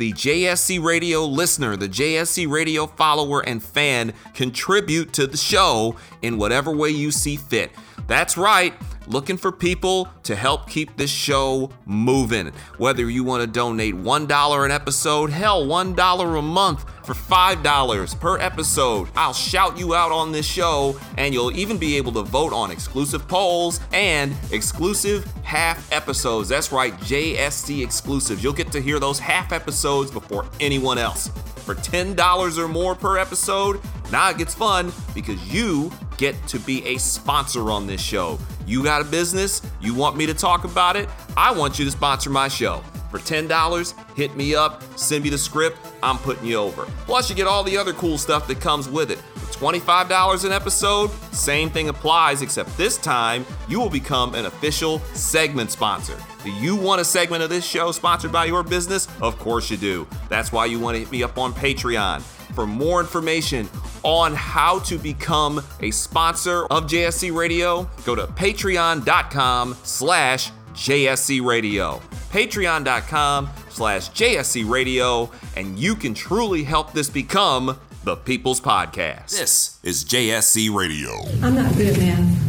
the JSC Radio listener, the JSC Radio follower and fan contribute to the show in whatever way you see fit. That's right, looking for people to help keep this show moving. Whether you want to donate $1 an episode, hell, $1 a month for $5 per episode, I'll shout you out on this show, and you'll even be able to vote on exclusive polls and exclusive half episodes. That's right, JSC exclusives. You'll get to hear those half episodes before anyone else. For $10 or more per episode, now it gets fun because you get to be a sponsor on this show. You got a business, you want me to talk about it, I want you to sponsor my show. For $10, hit me up, send me the script, I'm putting you over. Plus, you get all the other cool stuff that comes with it. For $25 an episode, same thing applies, except this time you will become an official segment sponsor. Do you want a segment of this show sponsored by your business? Of course you do. That's why you want to hit me up on Patreon. For more information on how to become a sponsor of JSC Radio, go to patreon.com slash JSC Radio. Patreon.com slash JSC Radio, and you can truly help this become the People's Podcast. This is JSC Radio. I'm not good at math.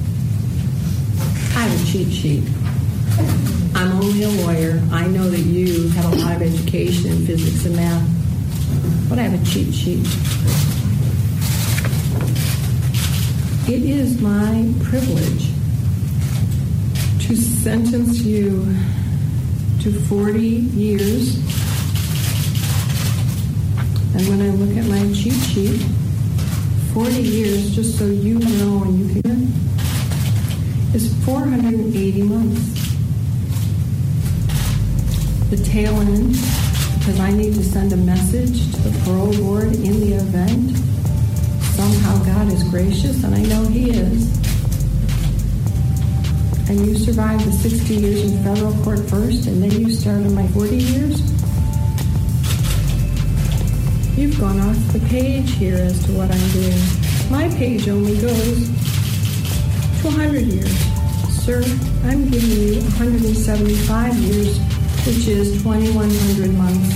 I have a cheat sheet. I'm only a lawyer. I know that you have a lot of education in physics and math, but I have a cheat sheet. It is my privilege to sentence you to 40 years. And when I look at my cheat sheet, 40 years, just so you know and you can, is 480 months. The tail end, because I need to send a message to the parole board in the event somehow God is gracious, and I know He is and you survived the 60 years in federal court first, and then you started my 40 years, you've gone off the page here as to what I'm doing. My page only goes to 100 years. Sir, I'm giving you 175 years, which is 2,100 months.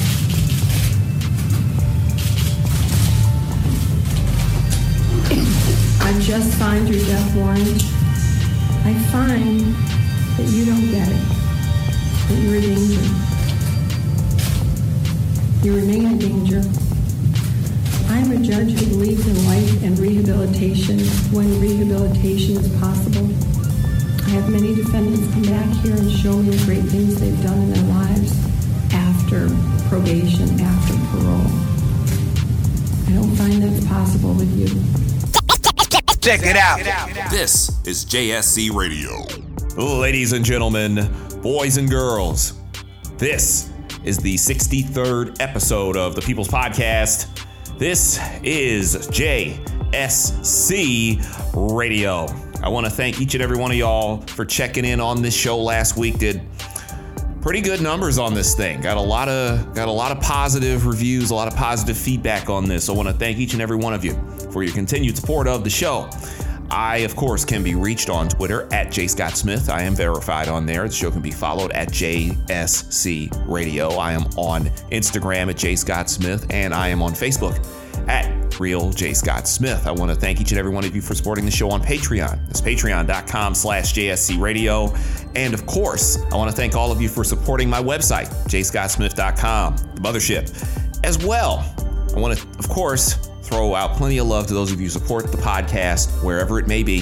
I just signed your death warrant. I find that you don't get it, that you're a danger. You remain a danger. I'm a judge who believes in life and rehabilitation when rehabilitation is possible. I have many defendants come back here and show me the great things they've done in their lives after probation, after parole. I don't find that's possible with you. Check it out. This is JSC Radio. Ladies and gentlemen, boys and girls, this is the 63rd episode of the People's Podcast. This is JSC Radio. I want to thank each and every one of y'all for checking in on this show last week. Did pretty good numbers on this thing. Got a lot of got a lot of positive reviews, a lot of positive feedback on this. I want to thank each and every one of you for your continued support of the show. I, of course, can be reached on Twitter at J. Scott Smith. I am verified on there. The show can be followed at JSC Radio. I am on Instagram at J. Scott Smith, and I am on Facebook at Real J. Scott Smith. I want to thank each and every one of you for supporting the show on Patreon. It's patreon.com slash JSC Radio. And of course, I want to thank all of you for supporting my website, jscottsmith.com, the mothership. As well, I want to, of course, throw out plenty of love to those of you who support the podcast wherever it may be,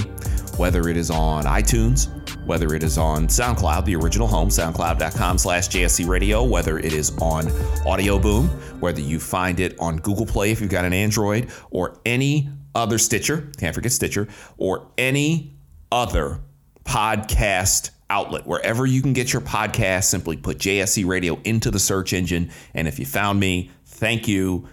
whether it is on iTunes, whether it is on SoundCloud, the original home, soundcloud.com slash JSC Radio, whether it is on Audio Boom, whether you find it on Google Play if you've got an Android, or any other Stitcher, can't forget Stitcher, or any other podcast outlet. Wherever you can get your podcast, simply put JSC Radio into the search engine. And if you found me, thank you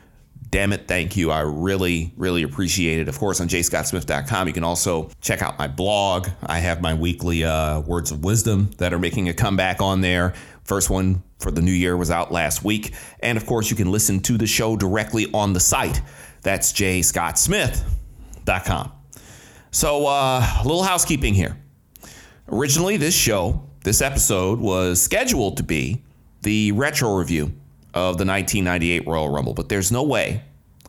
damn it, thank you. I really, really appreciate it. Of course, on jscottsmith.com, you can also check out my blog. I have my weekly uh, words of wisdom that are making a comeback on there. First one for the new year was out last week. And of course, you can listen to the show directly on the site. That's jscottsmith.com. So, uh, a little housekeeping here. Originally, this show, this episode, was scheduled to be the retro review of the 1998 Royal Rumble, but there's no way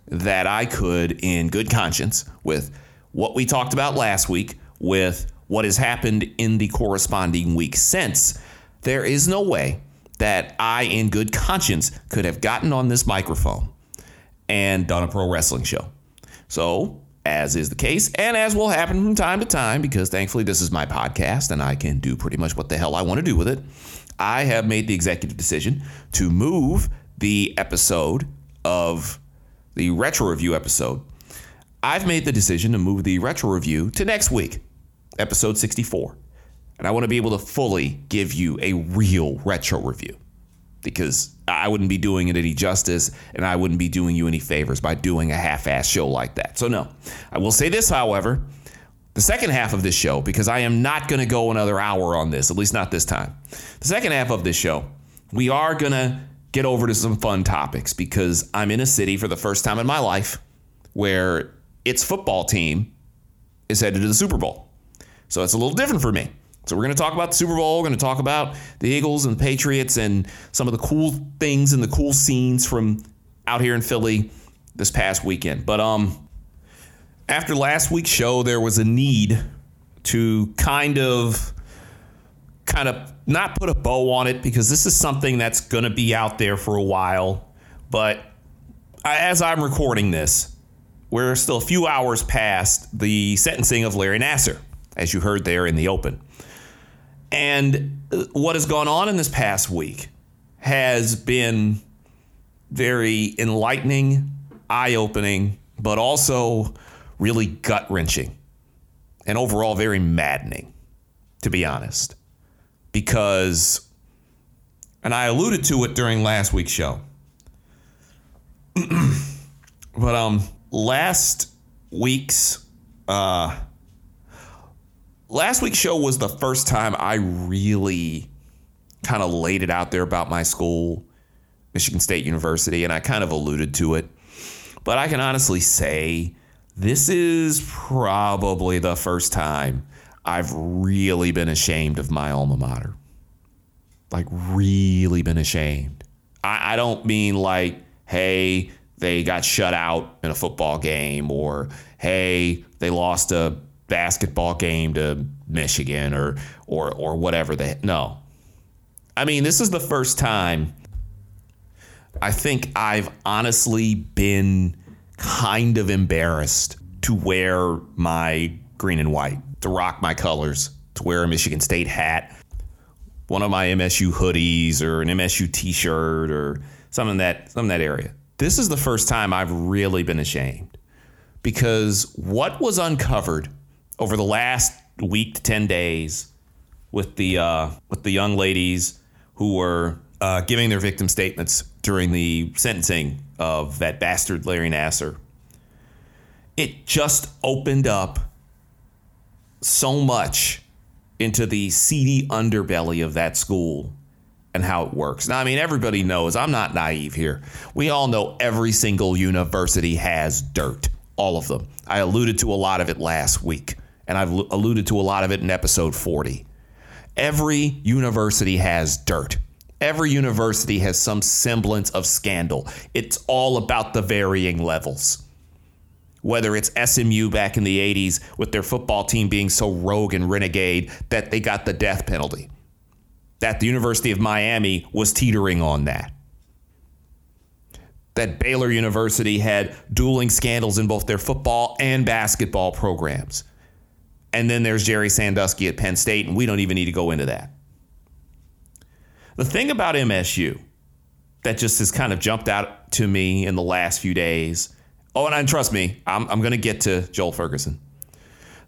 that I could, in good conscience, with what we talked about last week, with what has happened in the corresponding week since, there is no way that I, in good conscience, could have gotten on this microphone and done a pro wrestling show. So, as is the case, and as will happen from time to time, because thankfully this is my podcast and I can do pretty much what the hell I want to do with it, I have made the executive decision to move the episode of the retro review episode. I've made the decision to move the retro review to next week, episode 64. And I want to be able to fully give you a real retro review because I wouldn't be doing it any justice and I wouldn't be doing you any favors by doing a half ass show like that. So, no. I will say this, however the second half of this show, because I am not going to go another hour on this, at least not this time. The second half of this show, we are going to get over to some fun topics because I'm in a city for the first time in my life where its football team is headed to the Super Bowl. So it's a little different for me. So we're going to talk about the Super Bowl. We're going to talk about the Eagles and the Patriots and some of the cool things and the cool scenes from out here in Philly this past weekend. But um, after last week's show, there was a need to kind of, kind of not put a bow on it because this is something that's going to be out there for a while. But as I'm recording this, we're still a few hours past the sentencing of Larry Nassar, as you heard there in the open. And what has gone on in this past week has been very enlightening, eye opening, but also really gut wrenching and overall very maddening, to be honest. Because, and I alluded to it during last week's show, but um, last week's uh, last week's show was the first time I really kind of laid it out there about my school, Michigan State University, and I kind of alluded to it. But I can honestly say this is probably the first time I've really been ashamed of my alma mater. Like, really been ashamed. I, I don't mean like, hey, they got shut out in a football game, or hey, they lost a basketball game to Michigan or or or whatever they no. I mean, this is the first time I think I've honestly been kind of embarrassed to wear my green and white, to rock my colors, to wear a Michigan State hat, one of my MSU hoodies or an MSU t-shirt or something that some in that area. This is the first time I've really been ashamed because what was uncovered over the last week to 10 days with the uh, with the young ladies who were uh, giving their victim statements during the sentencing of that bastard Larry Nassar. It just opened up so much into the seedy underbelly of that school and how it works. Now, I mean, everybody knows I'm not naive here. We all know every single university has dirt, all of them. I alluded to a lot of it last week and I've alluded to a lot of it in episode 40. Every university has dirt. Every university has some semblance of scandal. It's all about the varying levels. Whether it's SMU back in the 80s with their football team being so rogue and renegade that they got the death penalty, that the University of Miami was teetering on that that Baylor University had dueling scandals in both their football and basketball programs. And then there's Jerry Sandusky at Penn State, and we don't even need to go into that. The thing about MSU that just has kind of jumped out to me in the last few days. Oh, and, trust me, I'm, I'm going to get to Joel Ferguson.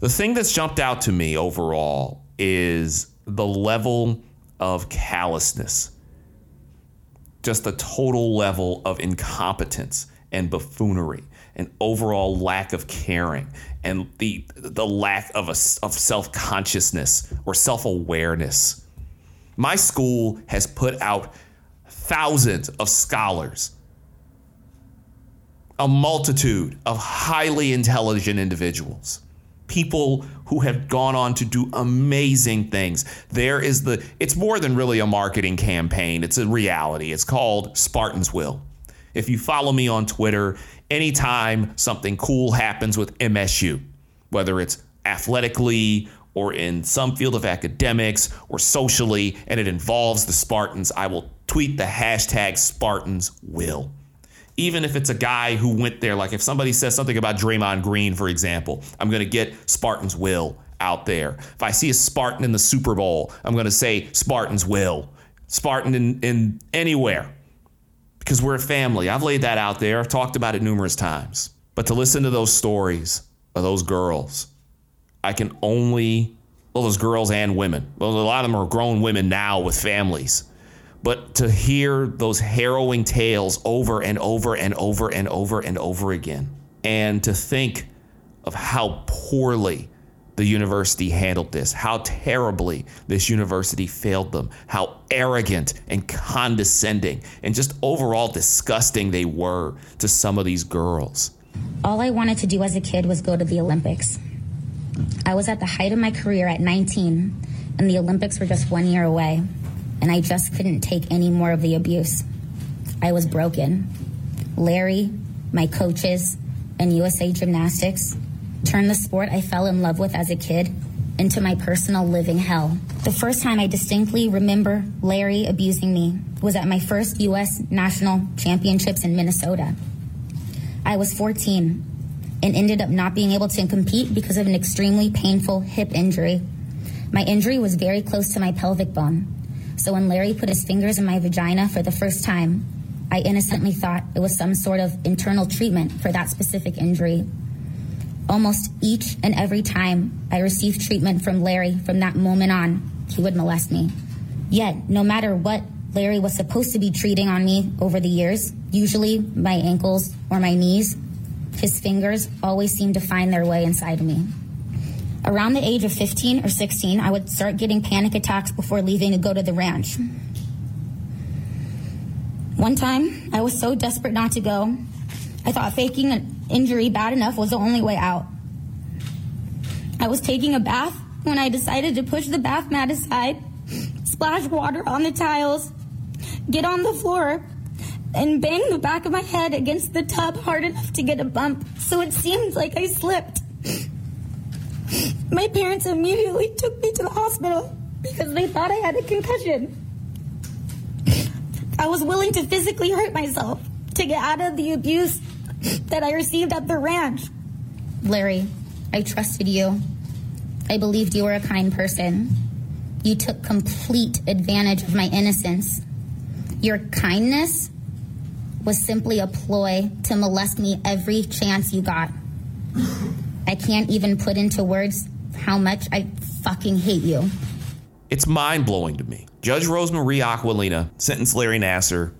The thing that's jumped out to me overall is the level of callousness, just the total level of incompetence and buffoonery and overall lack of caring and the the lack of a, of self-consciousness or self-awareness. My school has put out thousands of scholars, a multitude of highly intelligent individuals, people who have gone on to do amazing things. There is the, it's more than really a marketing campaign, it's a reality. It's called Spartans Will. If you follow me on Twitter, anytime something cool happens with MSU, whether it's athletically or in some field of academics or socially, and it involves the Spartans, I will tweet the hashtag Spartans will. Even if it's a guy who went there, like if somebody says something about Draymond Green, for example, I'm going to get Spartans will out there. If I see a Spartan in the Super Bowl, I'm going to say Spartans will. Spartan in, in anywhere because we're a family. I've laid that out there. I've talked about it numerous times. But to listen to those stories of those girls, I can only, well, those girls and women. Well, a lot of them are grown women now with families. But to hear those harrowing tales over and over and over and over and over again, and to think of how poorly the university handled this, how terribly this university failed them, how arrogant and condescending and just overall disgusting they were to some of these girls. All I wanted to do as a kid was go to the Olympics. I was at the height of my career at 19, and the Olympics were just one year away, and I just couldn't take any more of the abuse. I was broken. Larry, my coaches, and USA Gymnastics turned the sport I fell in love with as a kid into my personal living hell. The first time I distinctly remember Larry abusing me was at my first U.S. national championships in Minnesota. I was 14 and ended up not being able to compete because of an extremely painful hip injury. My injury was very close to my pelvic bone. So when Larry put his fingers in my vagina for the first time, I innocently thought it was some sort of internal treatment for that specific injury Almost each and every time I received treatment from Larry from that moment on, he would molest me. Yet, no matter what Larry was supposed to be treating on me over the years, usually my ankles or my knees, his fingers always seemed to find their way inside of me. Around the age of 15 or 16, I would start getting panic attacks before leaving to go to the ranch. One time, I was so desperate not to go, I thought faking injury bad enough was the only way out. I was taking a bath when I decided to push the bath mat aside, splash water on the tiles, get on the floor, and bang the back of my head against the tub hard enough to get a bump, so it seemed like I slipped. My parents immediately took me to the hospital because they thought I had a concussion. I was willing to physically hurt myself to get out of the abuse that I received at the ranch. Larry, I trusted you. I believed you were a kind person. You took complete advantage of my innocence. Your kindness was simply a ploy to molest me every chance you got. I can't even put into words how much I fucking hate you. It's mind blowing to me. Judge Rosemarie Aquilina sentenced Larry Nassar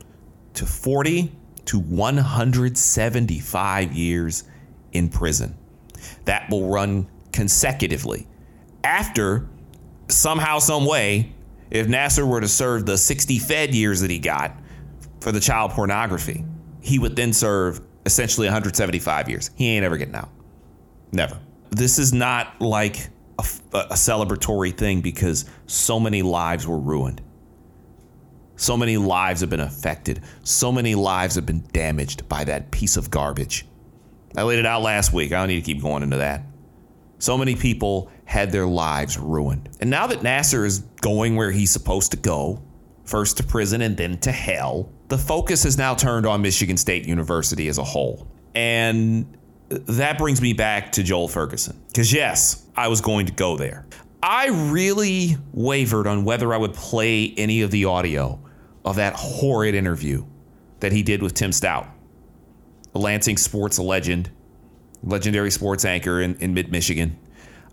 to 40 to 175 years in prison. That will run consecutively. After, somehow, some way, if Nassar were to serve the 60 Fed years that he got for the child pornography, he would then serve essentially 175 years. He ain't ever getting out. Never. This is not like a, a celebratory thing because so many lives were ruined. So many lives have been affected. So many lives have been damaged by that piece of garbage. I laid it out last week. I don't need to keep going into that. So many people had their lives ruined. And now that Nassar is going where he's supposed to go, first to prison and then to hell, the focus has now turned on Michigan State University as a whole. And that brings me back to Joel Ferguson. Because, yes, I was going to go there. I really wavered on whether I would play any of the audio of that horrid interview that he did with Tim Staudt, a Lansing sports legend, legendary sports anchor in, in mid Michigan.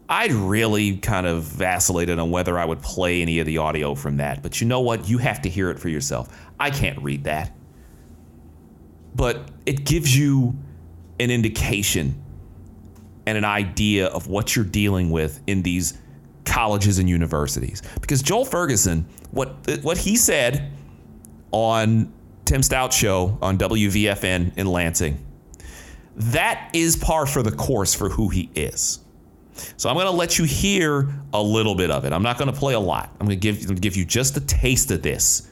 I'd really kind of vacillated on whether I would play any of the audio from that. But you know what? You have to hear it for yourself. I can't read that. but it gives you an indication and an idea of what you're dealing with in these colleges and universities. Because Joel Ferguson, what what he said on Tim Staudt show on WVFN in Lansing, that is par for the course for who he is. So I'm going to let you hear a little bit of it. I'm not going to play a lot. I'm going to give, give you just a taste of this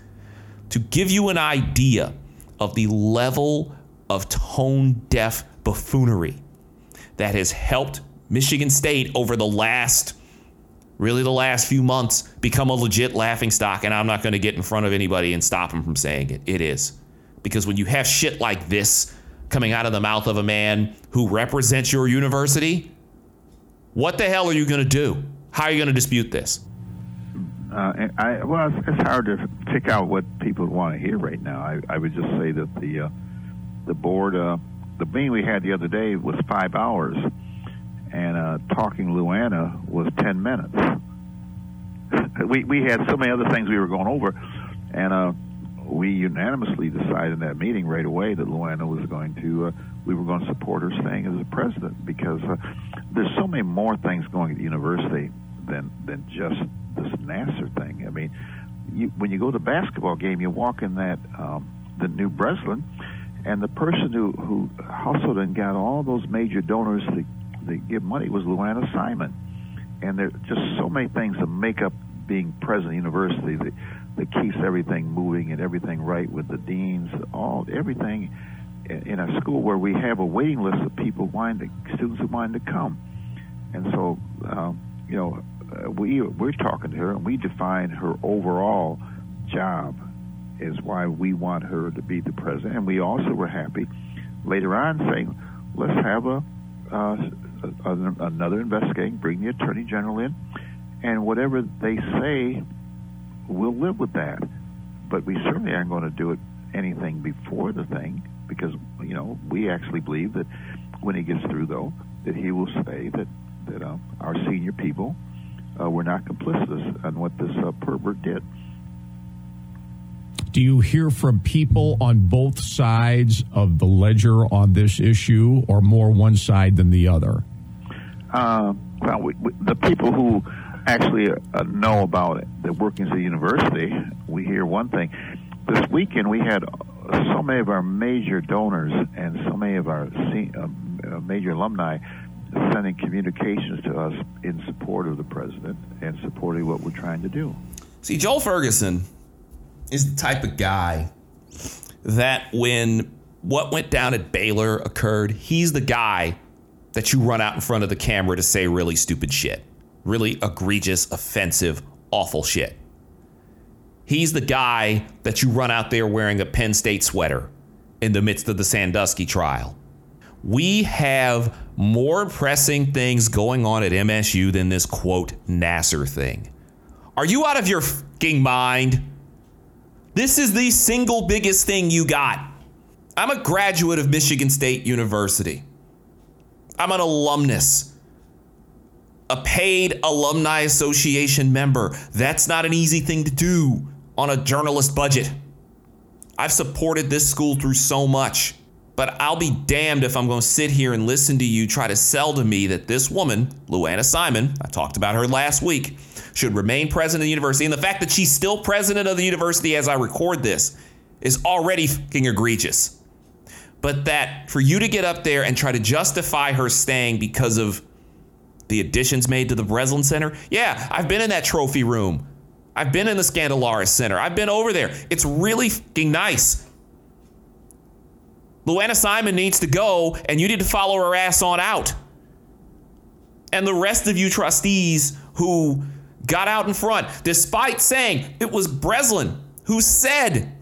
to give you an idea of the level of tone deaf buffoonery that has helped Michigan State over the last really the last few months become a legit laughing stock and I'm not going to get in front of anybody and stop them from saying it. It is. Because when you have shit like this coming out of the mouth of a man who represents your university, what the hell are you going to do? How are you going to dispute this? Uh, I, well, it's, it's, hard to pick out what people want to hear right now. I, I would just say that the uh, the board, uh, the meeting we had the other day was five hours, and uh, talking Lou Anna was ten minutes. we we had so many other things we were going over, and uh, we unanimously decided in that meeting right away that Lou Anna was going to. Uh, we were going to support her staying as a president because uh, there's so many more things going at the university than than just this Nassar thing. I mean, you, when you go to the basketball game, you walk in that um, the new Breslin, and the person who who hustled and got all those major donors to, to give money was Lou Anna Simon, and there's just so many things that make up being president of the university that, that keeps everything moving and everything right with the deans, all everything in a school where we have a waiting list of people wanting to, students who want to come, and so um, you know uh, we we're talking to her and we define her overall job is why we want her to be the president. And we also were happy later on saying, let's have a, uh, a, another investigating, bring the attorney general in, and whatever they say, we'll live with that. But we certainly aren't going to do it anything before the thing because you know we actually believe that when he gets through though that he will say that that uh, our senior people uh, were not complicit in what this uh, pervert did. Do you hear from people on both sides of the ledger on this issue, or more one side than the other? Uh, well, we, we, the people who actually uh, know about it, the workings of the university, we hear one thing. This weekend, we had so many of our major donors and so many of our uh, major alumni sending communications to us in support of the president and supporting what we're trying to do. See, Joel Ferguson is the type of guy that when what went down at Baylor occurred, he's the guy that you run out in front of the camera to say really stupid shit, really egregious, offensive, awful shit. He's the guy that you run out there wearing a Penn State sweater in the midst of the Sandusky trial. We have more pressing things going on at MSU than this quote Nassar thing. Are you out of your fucking mind? This is the single biggest thing you got. I'm a graduate of Michigan State University. I'm an alumnus, a paid alumni association member. That's not an easy thing to do on a journalist budget. I've supported this school through so much. But I'll be damned if I'm going to sit here and listen to you try to sell to me that this woman, Lou Anna Simon, I talked about her last week, should remain president of the university. And the fact that she's still president of the university as I record this is already fucking egregious. But that for you to get up there and try to justify her staying because of the additions made to the Breslin Center, yeah, I've been in that trophy room. I've been in the Skandalaris Center. I've been over there. It's really fucking nice. Lou Anna Simon needs to go, and you need to follow her ass on out. And the rest of you trustees who got out in front, despite saying it was Breslin who said,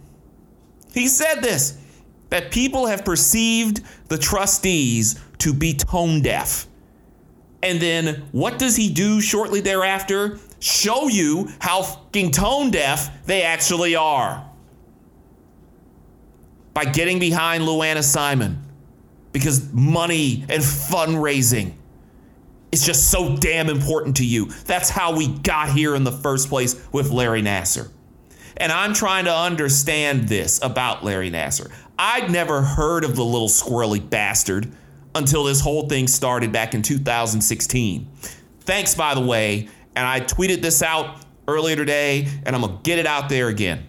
he said this, that people have perceived the trustees to be tone deaf. And then what does he do shortly thereafter? Show you how fucking tone deaf they actually are by getting behind Lou Anna Simon because money and fundraising is just so damn important to you. That's how we got here in the first place with Larry Nassar. And I'm trying to understand this about Larry Nassar. I'd never heard of the little squirrely bastard until this whole thing started back in 2016. Thanks, by the way. And I tweeted this out earlier today, and I'm going to get it out there again.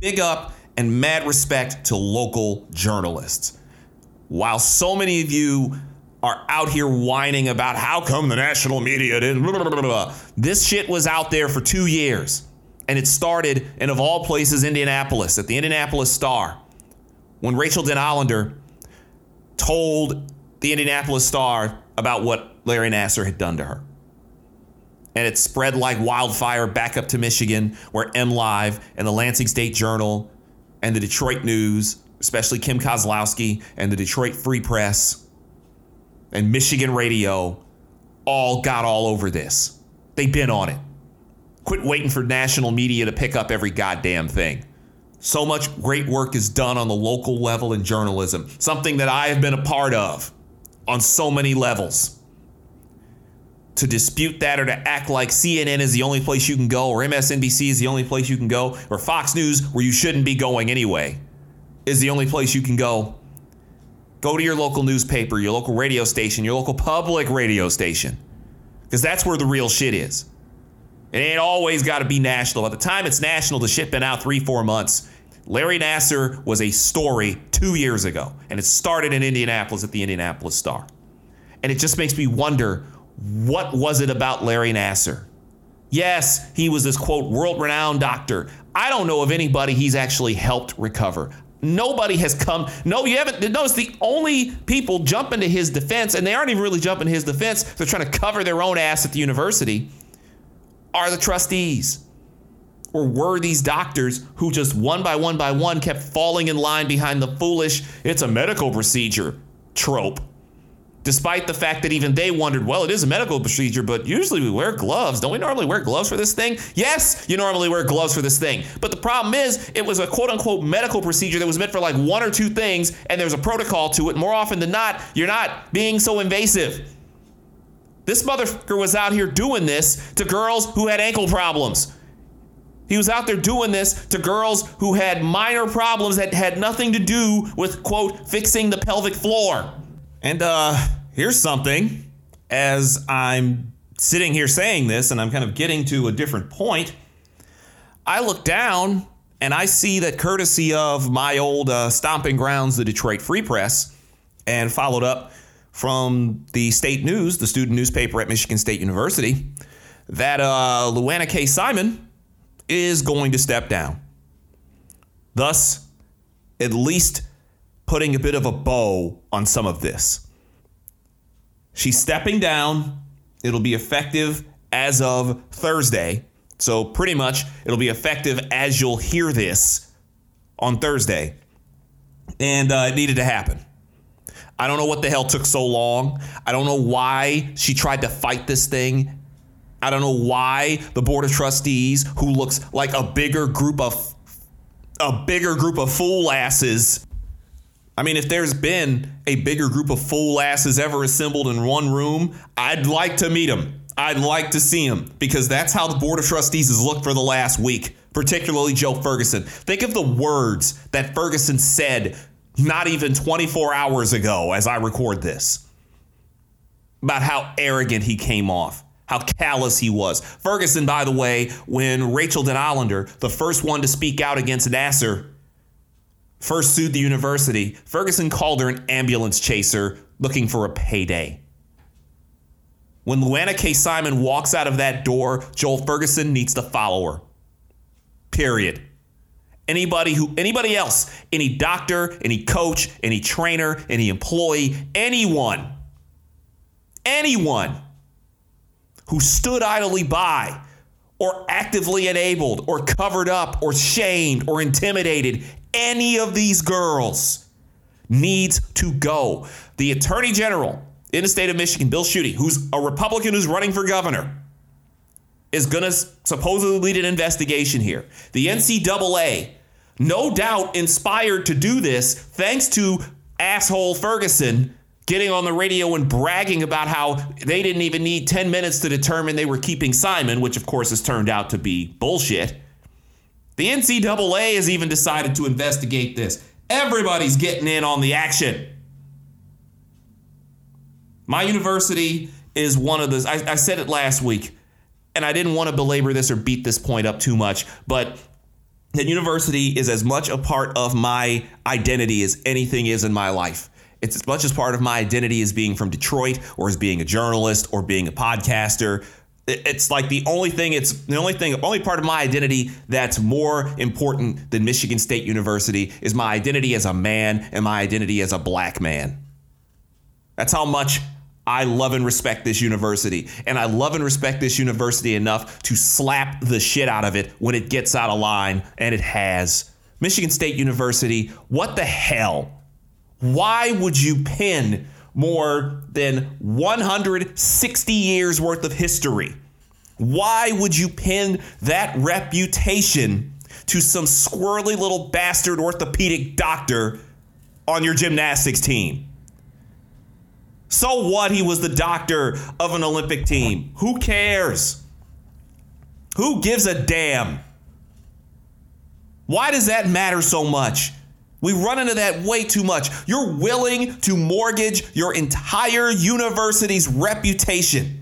Big up and mad respect to local journalists. While so many of you are out here whining about how come the national media didn't, blah, blah, blah, this shit was out there for two years. And it started in, of all places, Indianapolis, at the Indianapolis Star, when Rachel Den Denhollander told the Indianapolis Star about what Larry Nassar had done to her. And it spread like wildfire back up to Michigan, where MLive and the Lansing State Journal and the Detroit News, especially Kim Kozlowski and the Detroit Free Press and Michigan Radio, all got all over this. They've been on it. Quit waiting for national media to pick up every goddamn thing. So much great work is done on the local level in journalism, something that I have been a part of on so many levels. To dispute that or to act like CNN is the only place you can go, or MSNBC is the only place you can go, or Fox News, where you shouldn't be going anyway, is the only place you can go. Go to your local newspaper, your local radio station, your local public radio station, because that's where the real shit is. It ain't always got to be national. By the time it's national, the shit been out three, four months. Larry Nassar was a story two years ago, and it started in Indianapolis at the Indianapolis Star. And it just makes me wonder what was it about Larry Nassar? Yes, he was this quote, world renowned doctor. I don't know of anybody he's actually helped recover. Nobody has come. No, you haven't noticed the only people jumping to his defense, and they aren't even really jumping to his defense, they're trying to cover their own ass at the university, are the trustees or were these doctors who just one by one by one kept falling in line behind the foolish, it's a medical procedure trope. Despite the fact that even they wondered, well, it is a medical procedure, but usually we wear gloves. Don't we normally wear gloves for this thing? Yes, you normally wear gloves for this thing. But the problem is, it was a quote unquote medical procedure that was meant for like one or two things, and there's a protocol to it. More often than not, you're not being so invasive. This motherfucker was out here doing this to girls who had ankle problems. He was out there doing this to girls who had minor problems that had nothing to do with, quote, fixing the pelvic floor. And uh, here's something as I'm sitting here saying this and I'm kind of getting to a different point. I look down and I see that courtesy of my old uh, stomping grounds, the Detroit Free Press, and followed up from the state news, the student newspaper at Michigan State University, that uh, Lou Anna K. Simon is going to step down. Thus, at least putting a bit of a bow on some of this. She's stepping down. It'll be effective as of Thursday. So, pretty much, it'll be effective as you'll hear this on Thursday. And uh, it needed to happen. I don't know what the hell took so long. I don't know why she tried to fight this thing I don't know why the board of trustees, who looks like a bigger group of a bigger group of fool asses. I mean, if there's been a bigger group of fool asses ever assembled in one room, I'd like to meet them. I'd like to see them because that's how the board of trustees has looked for the last week, particularly Joe Ferguson. Think of the words that Ferguson said not even 24 hours ago as I record this about how arrogant he came off how callous he was. Ferguson, by the way, when Rachel Denhollander, the first one to speak out against Nassar, first sued the university, Ferguson called her an ambulance chaser looking for a payday. When Lou Anna K. Simon walks out of that door, Joel Ferguson needs to follow her. Period. Anybody who anybody else, any doctor, any coach, any trainer, any employee, anyone, anyone who stood idly by or actively enabled or covered up or shamed or intimidated any of these girls needs to go. The Attorney General in the state of Michigan, Bill Schuette, who's a Republican who's running for governor, is going to supposedly lead an investigation here. The NCAA, no doubt inspired to do this thanks to asshole Ferguson getting on the radio and bragging about how they didn't even need 10 minutes to determine they were keeping Simon, which of course has turned out to be bullshit. The NCAA has even decided to investigate this. Everybody's getting in on the action. My university is one of those, I, I said it last week, and I didn't want to belabor this or beat this point up too much, but the university is as much a part of my identity as anything is in my life. It's as much as part of my identity as being from Detroit or as being a journalist or being a podcaster. It's like the only thing, it's the only thing, only part of my identity that's more important than Michigan State University is my identity as a man and my identity as a black man. That's how much I love and respect this university. And I love and respect this university enough to slap the shit out of it when it gets out of line, and it has. Michigan State University, what the hell? Why would you pin more than 160 years worth of history? Why would you pin that reputation to some squirrely little bastard orthopedic doctor on your gymnastics team? So what? He was the doctor of an Olympic team. Who cares? Who gives a damn? Why does that matter so much? We run into that way too much. You're willing to mortgage your entire university's reputation.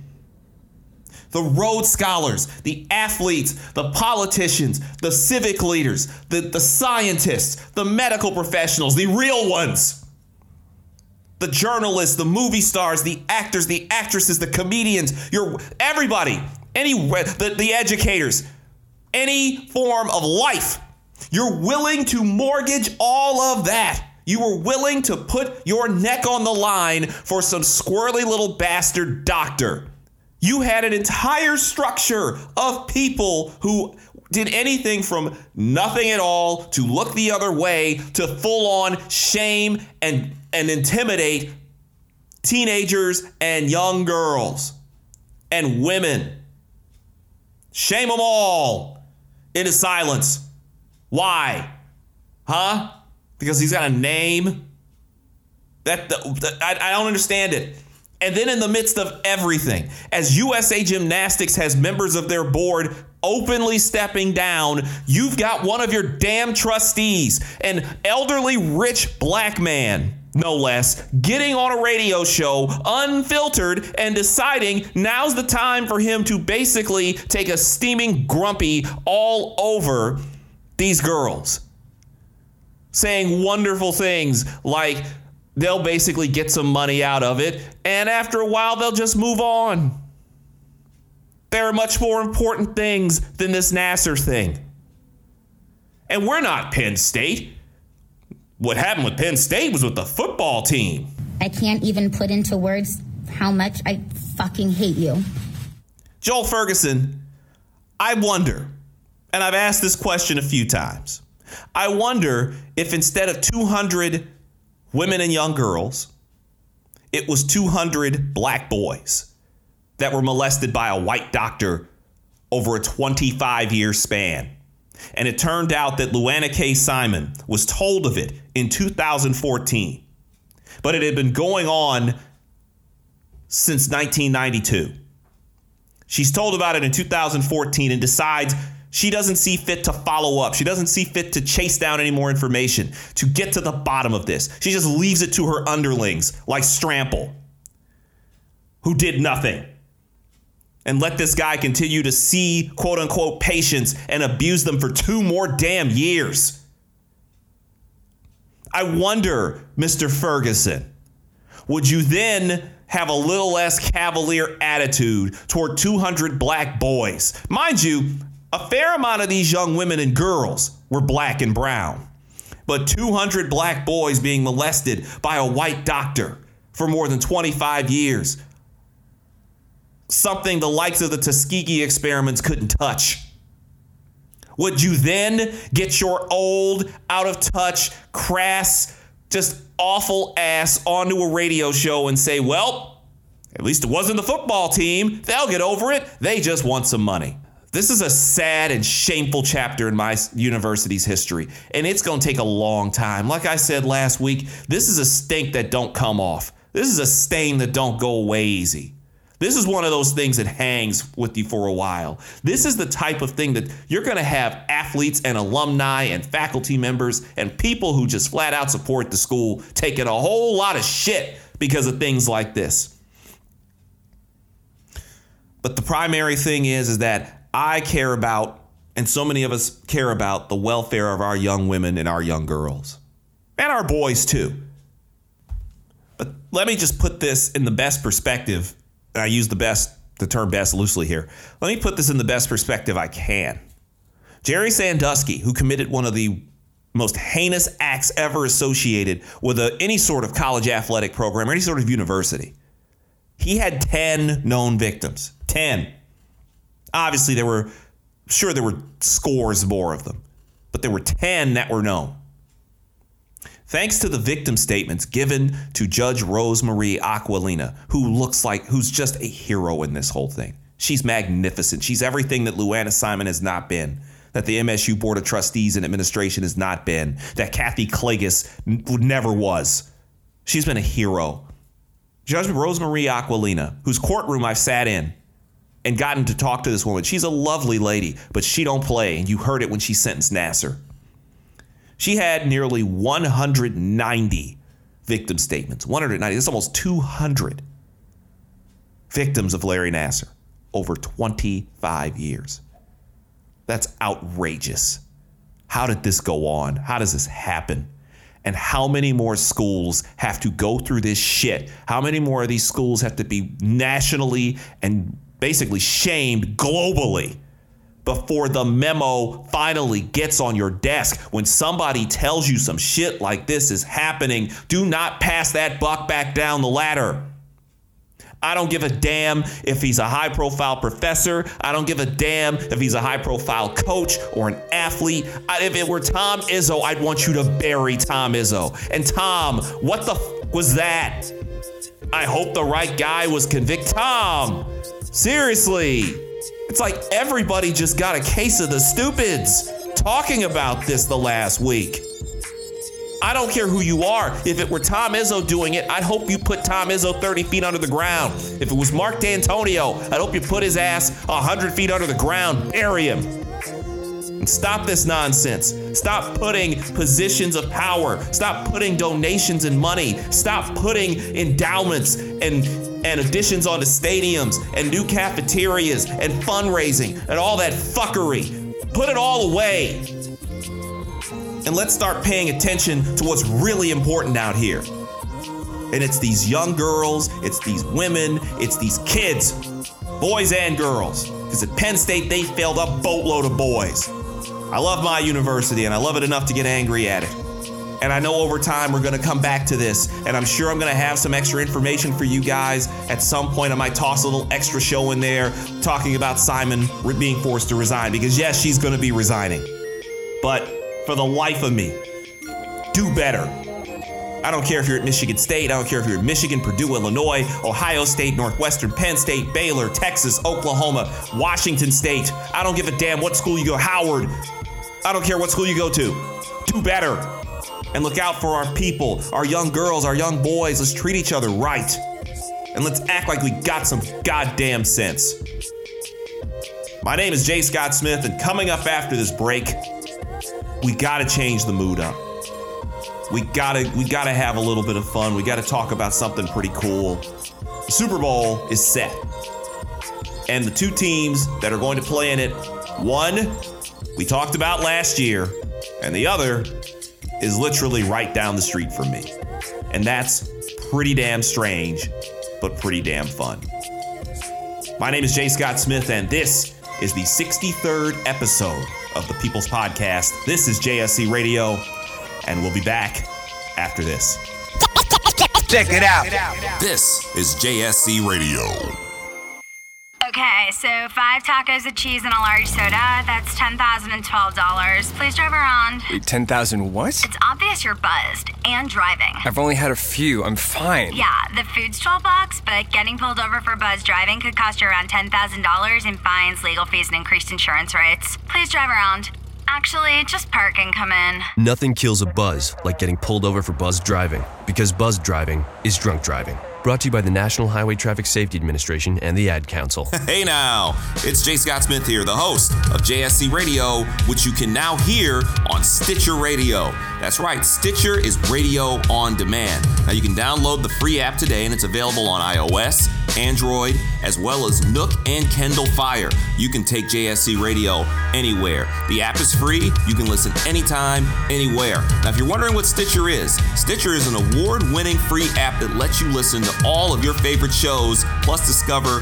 The Rhodes Scholars, the athletes, the politicians, the civic leaders, the, the scientists, the medical professionals, the real ones the journalists, the movie stars, the actors, the actresses, the comedians, your everybody, any the, the educators, any form of life you're willing to mortgage all of that. You were willing to put your neck on the line for some squirrely little bastard doctor. You had an entire structure of people who did anything from nothing at all to look the other way to full on shame and, and intimidate teenagers and young girls and women. Shame them all into silence. Why? Huh? Because he's got a name? That, that I, I don't understand it. And then in the midst of everything, as USA Gymnastics has members of their board openly stepping down, you've got one of your damn trustees, an elderly rich black man, no less, getting on a radio show unfiltered and deciding now's the time for him to basically take a steaming grumpy all over these girls saying wonderful things like they'll basically get some money out of it, and after a while, they'll just move on. There are much more important things than this Nassar thing. And we're not Penn State. What happened with Penn State was with the football team. I can't even put into words how much I fucking hate you. Joel Ferguson, I wonder and I've asked this question a few times. I wonder if instead of 200 women and young girls, it was 200 black boys that were molested by a white doctor over a 25 year span. And it turned out that Lou Anna K. Simon was told of it in 2014, but it had been going on since 1992. She's told about it in 2014 and decides she doesn't see fit to follow up. She doesn't see fit to chase down any more information, to get to the bottom of this. She just leaves it to her underlings, like Strampel, who did nothing. And let this guy continue to see quote unquote patients and abuse them for two more damn years. I wonder, Mr. Ferguson, would you then have a little less cavalier attitude toward 200 black boys? Mind you, a fair amount of these young women and girls were black and brown, but 200 black boys being molested by a white doctor for more than 25 years. Something the likes of the Tuskegee experiments couldn't touch. Would you then get your old, out of touch, crass, just awful ass onto a radio show and say, well, at least it wasn't the football team. They'll get over it. They just want some money. This is a sad and shameful chapter in my university's history, and it's going to take a long time. Like I said last week, this is a stink that don't come off. This is a stain that don't go away easy. This is one of those things that hangs with you for a while. This is the type of thing that you're going to have athletes and alumni and faculty members and people who just flat out support the school taking a whole lot of shit because of things like this. But the primary thing is is that I care about and so many of us care about the welfare of our young women and our young girls and our boys too. But let me just put this in the best perspective I use the best the term best loosely here. Let me put this in the best perspective I can. Jerry Sandusky, who committed one of the most heinous acts ever associated with a, any sort of college athletic program or any sort of university, he had 10 known victims. 10. Obviously, there were, sure, there were scores more of them, but there were 10 that were known. Thanks to the victim statements given to Judge Rosemarie Aquilina, who looks like who's just a hero in this whole thing. She's magnificent. She's everything that Lou Anna Simon has not been, that the MSU Board of Trustees and administration has not been, that Kathy Klages never was. She's been a hero. Judge Rosemarie Aquilina, whose courtroom I've sat in and gotten to talk to this woman. She's a lovely lady, but she don't play, and you heard it when she sentenced Nassar. She had nearly 190 victim statements. 190, that's almost 200 victims of Larry Nassar over 25 years. That's outrageous. How did this go on? How does this happen? And how many more schools have to go through this shit? How many more of these schools have to be nationally and basically shamed globally? before the memo finally gets on your desk. When somebody tells you some shit like this is happening, do not pass that buck back down the ladder. I don't give a damn if he's a high profile professor. I don't give a damn if he's a high profile coach or an athlete. I, if it were Tom Izzo, I'd want you to bury Tom Izzo. And Tom, what the f- was that? I hope the right guy was convicted. Tom, seriously. It's like everybody just got a case of the stupids talking about this the last week. I don't care who you are. If it were Tom Izzo doing it, I'd hope you put Tom Izzo 30 feet under the ground. If it was Mark Dantonio, I'd hope you put his ass 100 feet under the ground, bury him. And stop this nonsense. Stop putting positions of power. Stop putting donations and money. Stop putting endowments and and additions onto stadiums and new cafeterias and fundraising and all that fuckery. Put it all away. And let's start paying attention to what's really important out here. And it's these young girls, it's these women, it's these kids, boys and girls. Because at Penn State, they failed a boatload of boys. I love my university and I love it enough to get angry at it. And I know over time we're going to come back to this. And I'm sure I'm going to have some extra information for you guys. At some point, I might toss a little extra show in there talking about Simon being forced to resign because, yes, she's going to be resigning. But for the life of me, do better. I don't care if you're at Michigan State. I don't care if you're at Michigan, Purdue, Illinois, Ohio State, Northwestern, Penn State, Baylor, Texas, Oklahoma, Washington State. I don't give a damn what school you go. Howard. I don't care what school you go to. Do better and look out for our people, our young girls, our young boys. Let's treat each other right. And let's act like we got some goddamn sense. My name is Jay Scott Smith, and coming up after this break, we gotta change the mood up. We gotta we gotta have a little bit of fun. We gotta talk about something pretty cool. The Super Bowl is set. And the two teams that are going to play in it, one we talked about last year, and the other is literally right down the street from me. And that's pretty damn strange, but pretty damn fun. My name is Jay Scott Smith, and this is the 63rd episode of the People's Podcast. This is JSC Radio, and we'll be back after this. Check it out. This is JSC Radio. Okay, so five tacos of cheese and a large soda. That's ten thousand and twelve dollars. Please drive around. Wait, ten thousand what? It's obvious you're buzzed and driving. I've only had a few. I'm fine. Yeah, the food's twelve bucks, but getting pulled over for buzz driving could cost you around ten thousand dollars in fines, legal fees, and increased insurance rates. Please drive around. Actually, just park and come in. Nothing kills a buzz like getting pulled over for buzz driving, because buzz driving is drunk driving. Brought to you by the National Highway Traffic Safety Administration and the Ad Council. Hey now, it's Jay Scott Smith here, the host of JSC Radio, which you can now hear on Stitcher Radio. That's right, Stitcher is radio on demand. Now you can download the free app today and it's available on iOS, Android, as well as Nook and Kindle Fire. You can take JSC Radio anywhere. The app is free, you can listen anytime, anywhere. Now, if you're wondering what Stitcher is, Stitcher is an award winning free app that lets you listen to all of your favorite shows, plus discover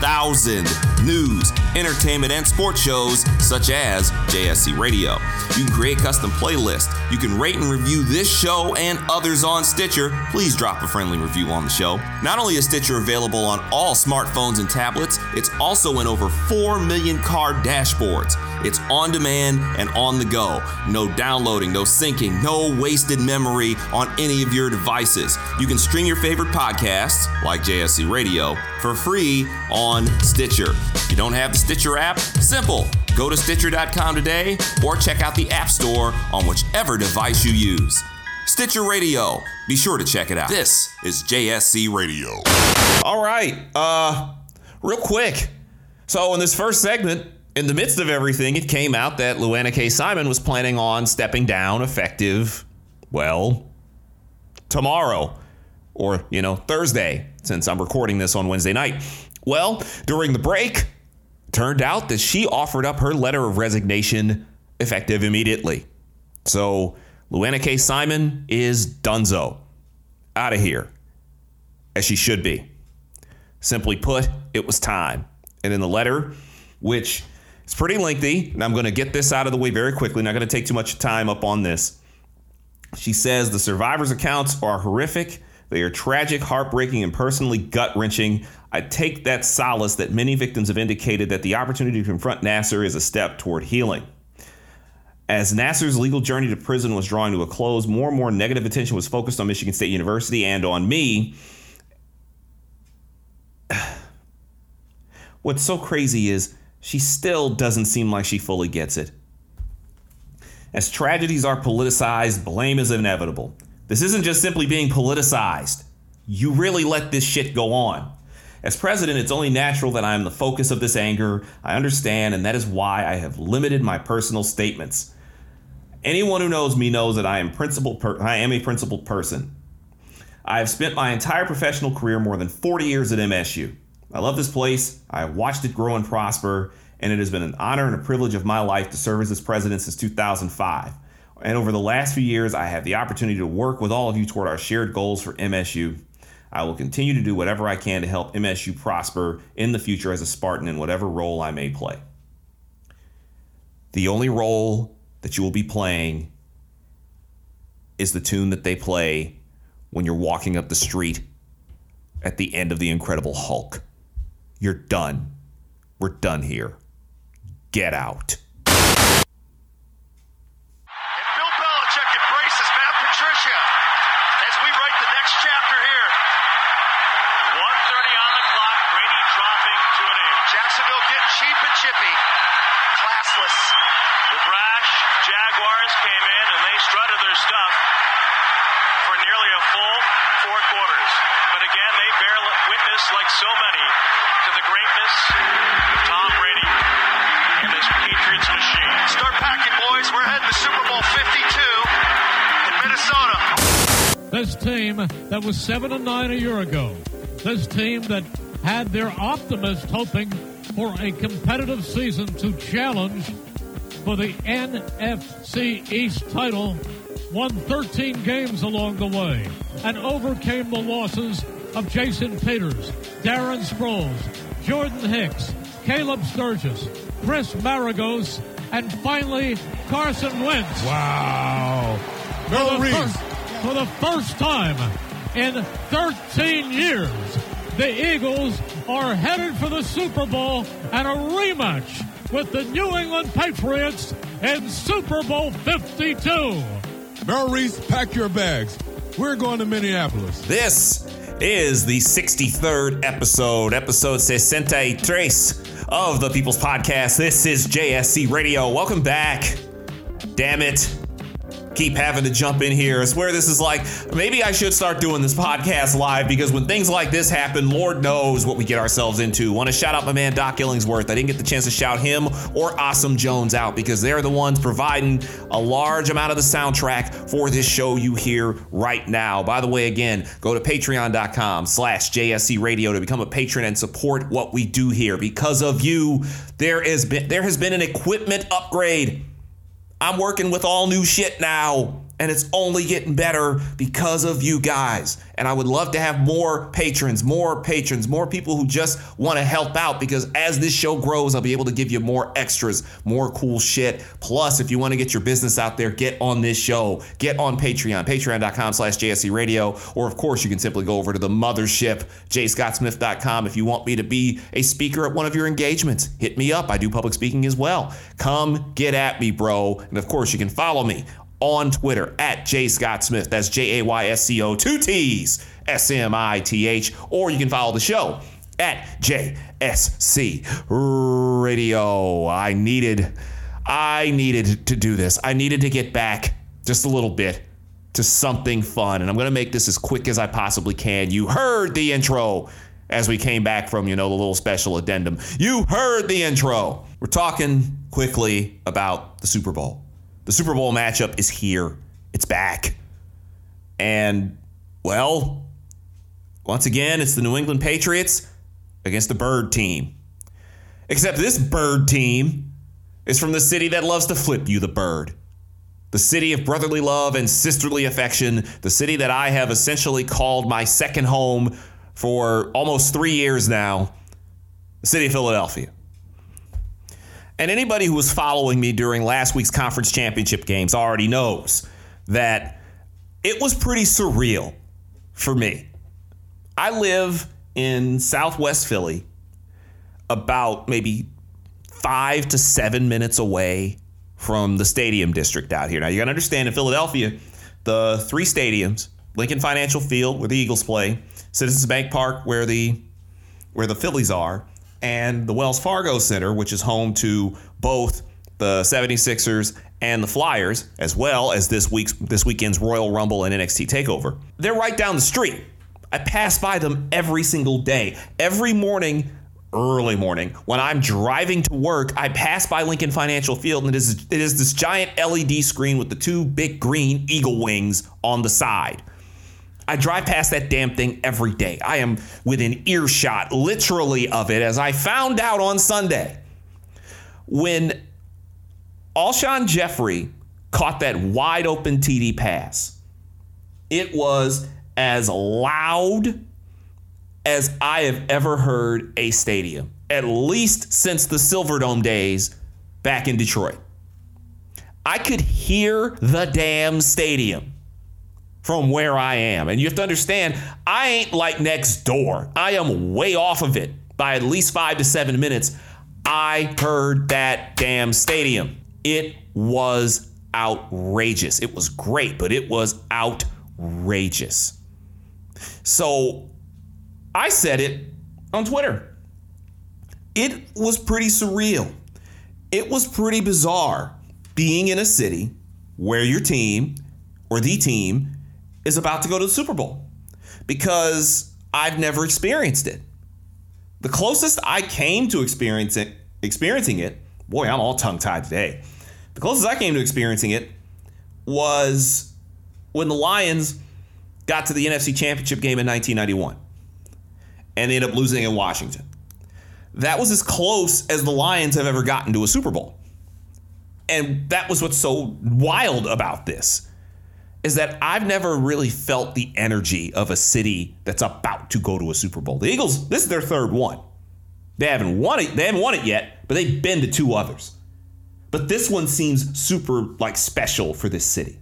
40,000 news, entertainment, and sports shows such as JSC Radio. You can create custom playlists. You can rate and review this show and others on Stitcher. Please drop a friendly review on the show. Not only is Stitcher available on all smartphones and tablets, it's also in over 4 million car dashboards. It's on demand and on the go. No downloading, no syncing, no wasted memory on any of your devices. You can stream your favorite podcasts, like JSC Radio, for free on Stitcher. If you don't have the Stitcher app, simple. Go to Stitcher.com today or check out the App Store on whichever device you use. Stitcher Radio. Be sure to check it out. This is JSC Radio. All right. Uh real quick. So in this first segment, in the midst of everything, it came out that Lou Anna K. Simon was planning on stepping down effective, well, tomorrow or, you know, Thursday, since I'm recording this on Wednesday night. Well, during the break, turned out that she offered up her letter of resignation effective immediately. So, Lou Anna K. Simon is dunzo. Out of here. As she should be. Simply put, it was time. And in the letter, which is pretty lengthy, and I'm going to get this out of the way very quickly, not going to take too much time up on this. She says the survivors' accounts are horrific. They are tragic, heartbreaking, and personally gut wrenching. I take that solace that many victims have indicated that the opportunity to confront Nassar is a step toward healing. As Nassar's legal journey to prison was drawing to a close, more and more negative attention was focused on Michigan State University and on me. What's so crazy is she still doesn't seem like she fully gets it. As tragedies are politicized, blame is inevitable. This isn't just simply being politicized. You really let this shit go on. As president, it's only natural that I am the focus of this anger. I understand, and that is why I have limited my personal statements. Anyone who knows me knows that I am per- I am a principled person. I have spent my entire professional career, more than 40 years at MSU. I love this place. I have watched it grow and prosper, and it has been an honor and a privilege of my life to serve as its president since 2005. And over the last few years, I have the opportunity to work with all of you toward our shared goals for MSU. I will continue to do whatever I can to help MSU prosper in the future as a Spartan in whatever role I may play. The only role that you will be playing is the tune that they play when you're walking up the street at the end of The Incredible Hulk. You're done. We're done here. Get out. Team that was 7 and 9 a year ago. This team that had their optimists hoping for a competitive season to challenge for the NFC East title. Won 13 games along the way and overcame the losses of Jason Peters, Darren Sproles, Jordan Hicks, Caleb Sturgis, Chris Maragos, and finally Carson Wentz. Wow. For Merrill Reese. first, for the first time in 13 years, the Eagles are headed for the Super Bowl and a rematch with the New England Patriots in Super Bowl 52. Merrill Reese, pack your bags. We're going to Minneapolis. This is the 63rd episode, episode 63 of the People's Podcast. This is JSC Radio. Welcome back. Damn it. Keep having to jump in here. I swear this is like maybe I should start doing this podcast live because when things like this happen, Lord knows what we get ourselves into. Want to shout out my man Doc Illingsworth. I didn't get the chance to shout him or Awesome Jones out because they're the ones providing a large amount of the soundtrack for this show you hear right now. By the way, again, go to patreon.com slash JSC radio to become a patron and support what we do here. Because of you, there has been there has been an equipment upgrade. I'm working with all new shit now and it's only getting better because of you guys. And I would love to have more patrons, more patrons, more people who just want to help out because as this show grows, I'll be able to give you more extras, more cool shit. Plus, if you want to get your business out there, get on this show, get on Patreon, patreon.com slash JSC radio. Or of course, you can simply go over to the mothership, jscottsmith.com. If you want me to be a speaker at one of your engagements, hit me up. I do public speaking as well. Come get at me, bro. And of course, you can follow me on Twitter at J Scott Smith. That's J A Y S C O, two T's, S M I T H. Or you can follow the show at JSC Radio. I needed, I needed to do this. I needed to get back just a little bit to something fun. And I'm to make this as quick as I possibly can. You heard the intro as we came back from, you know, the little special addendum. You heard the intro. We're talking quickly about the Super Bowl. The Super Bowl matchup is here. It's back. And, well, once again, it's the New England Patriots against the Bird team. Except this Bird team is from the city that loves to flip you the bird. The city of brotherly love and sisterly affection, the city that I have essentially called my second home for almost three years now, the city of Philadelphia. And anybody who was following me during last week's conference championship games already knows that it was pretty surreal for me. I live in southwest Philly, about maybe five to seven minutes away from the stadium district out here. Now, you got to understand in Philadelphia, the three stadiums Lincoln Financial Field, where the Eagles play, Citizens Bank Park, where the where the Phillies are, and the Wells Fargo Center, which is home to both the 76ers and the Flyers, as well as this week's this weekend's Royal Rumble and NXT Takeover. They're right down the street. I pass by them every single day. Every morning, early morning, when I'm driving to work, I pass by Lincoln Financial Field and it is it is this giant LED screen with the two big green eagle wings on the side. I drive past that damn thing every day. I am within earshot, literally, of it, as I found out on Sunday when Alshon Jeffery caught that wide open TD pass. It was as loud as I have ever heard a stadium, at least since the Silverdome days back in Detroit. I could hear the damn stadium from where I am. And you have to understand, I ain't like next door. I am way off of it by at least five to seven minutes. I heard that damn stadium. It was outrageous. It was great, but it was outrageous. So I said it on Twitter. It was pretty surreal. It was pretty bizarre being in a city where your team or the team is about to go to the Super Bowl because I've never experienced it. The closest I came to experiencing experiencing it, boy, I'm all tongue tied today. The closest I came to experiencing it was when the Lions got to the NFC Championship game in 1991 and they ended up losing in Washington. That was as close as the Lions have ever gotten to a Super Bowl. And that was what's so wild about this is that I've never really felt the energy of a city that's about to go to a Super Bowl. The Eagles, this is their third one. They haven't won it, they haven't won it yet, but they've been to two others. But this one seems super like special for this city.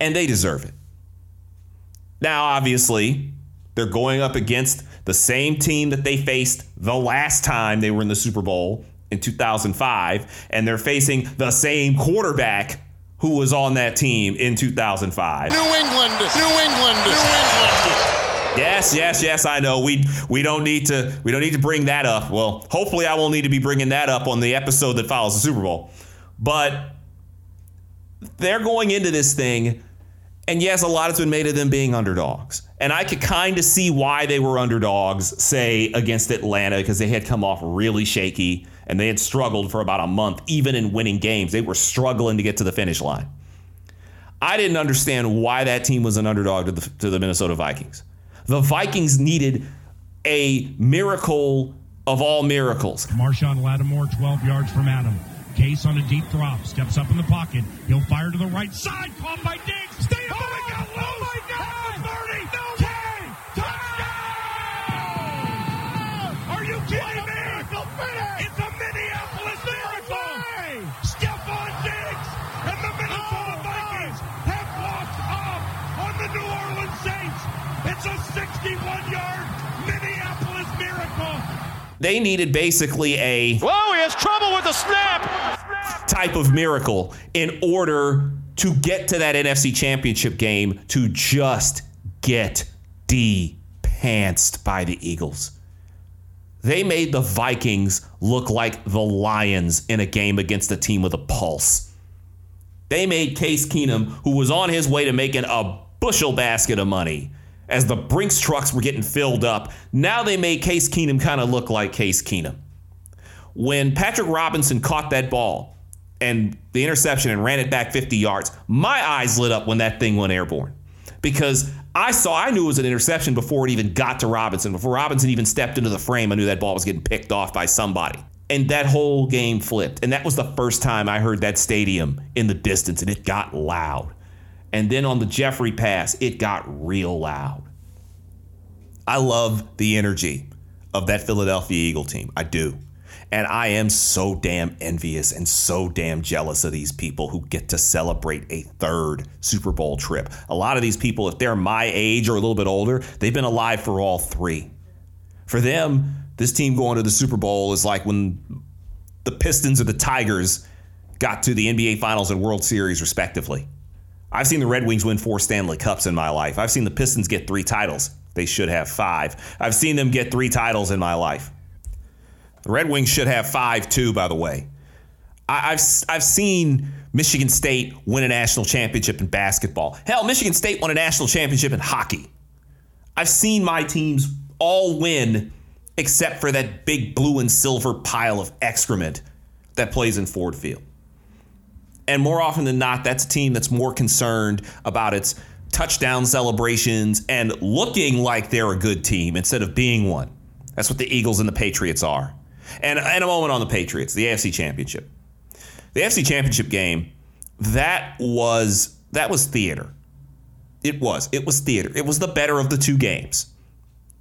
And they deserve it. Now, obviously, they're going up against the same team that they faced the last time they were in the Super Bowl in 2005, and they're facing the same quarterback who was on that team in 2005. New England, New England, New England. Yes, yes, yes. I know. We we don't need to we don't need to bring that up. Well, hopefully, I won't need to be bringing that up on the episode that follows the Super Bowl. But they're going into this thing, and yes, a lot has been made of them being underdogs. And I could kind of see why they were underdogs, say, against Atlanta, because they had come off really shaky and they had struggled for about a month, even in winning games. They were struggling to get to the finish line. I didn't understand why that team was an underdog to the, to the Minnesota Vikings. The Vikings needed a miracle of all miracles. Marshon Lattimore, 12 yards from Adam. Case on a deep drop, steps up in the pocket. He'll fire to the right side, caught by Diggs. 51 yard Minneapolis miracle. They needed basically a. Whoa, he has trouble with the snap! Type of miracle in order to get to that NFC championship game to just get de pantsed by the Eagles. They made the Vikings look like the Lions in a game against a team with a pulse. They made Case Keenum, who was on his way to making a bushel basket of money, as the Brinks trucks were getting filled up. Now they made Case Keenum kind of look like Case Keenum. When Patrick Robinson caught that ball and the interception and ran it back 50 yards, my eyes lit up when that thing went airborne. Because I saw, I knew it was an interception before it even got to Robinson. Before Robinson even stepped into the frame, I knew that ball was getting picked off by somebody. And that whole game flipped. And that was the first time I heard that stadium in the distance, and it got loud. And then on the Jeffery pass, it got real loud. I love the energy of that Philadelphia Eagle team. I do. And I am so damn envious and so damn jealous of these people who get to celebrate a third Super Bowl trip. A lot of these people, if they're my age or a little bit older, they've been alive for all three. For them, this team going to the Super Bowl is like when the Pistons or the Tigers got to the NBA Finals and World Series, respectively. I've seen the Red Wings win four Stanley Cups in my life. I've seen the Pistons get three titles. They should have five. I've seen them get three titles in my life. The Red Wings should have five too, by the way. I, have I've seen Michigan State win a national championship in basketball. Hell, Michigan State won a national championship in hockey. I've seen my teams all win except for that big blue and silver pile of excrement that plays in Ford Field. And more often than not, that's a team that's more concerned about its touchdown celebrations and looking like they're a good team instead of being one. That's what the Eagles and the Patriots are. And, and a moment on the Patriots, the AFC Championship. The AFC Championship game, that was that was theater. It was. It was theater. It was the better of the two games.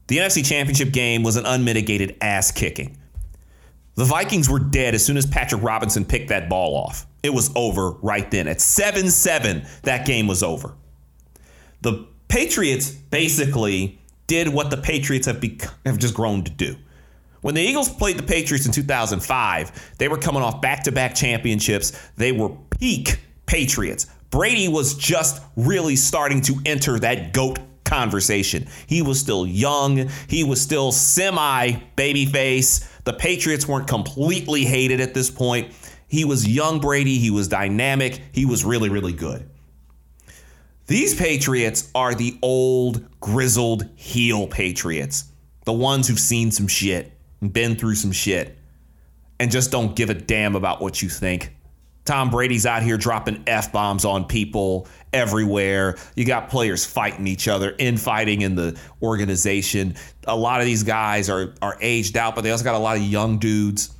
The NFC Championship game was an unmitigated ass kicking. The Vikings were dead as soon as Patrick Robinson picked that ball off. It was over right then. At 7 7, that game was over. The Patriots basically did what the Patriots have, bec- have just grown to do. When the Eagles played the Patriots in 2005, they were coming off back to back championships. They were peak Patriots. Brady was just really starting to enter that GOAT conversation. He was still young, he was still semi babyface. The Patriots weren't completely hated at this point. He was young Brady, he was dynamic, he was really, really good. These Patriots are the old, grizzled heel Patriots, the ones who've seen some shit been through some shit and just don't give a damn about what you think. Tom Brady's out here dropping F bombs on people everywhere. You got players fighting each other, infighting in the organization. A lot of these guys are, are aged out, but they also got a lot of young dudes.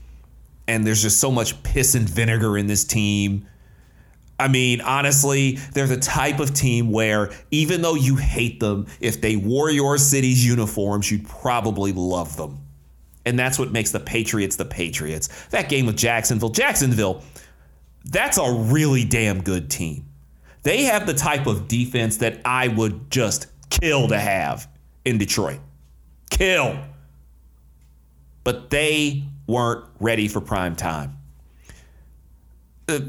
And there's just so much piss and vinegar in this team. I mean, honestly, they're the type of team where even though you hate them, if they wore your city's uniforms, you'd probably love them. And that's what makes the Patriots the Patriots. That game with Jacksonville, Jacksonville, that's a really damn good team. They have the type of defense that I would just kill to have in Detroit. Kill. But they weren't ready for prime time. Uh,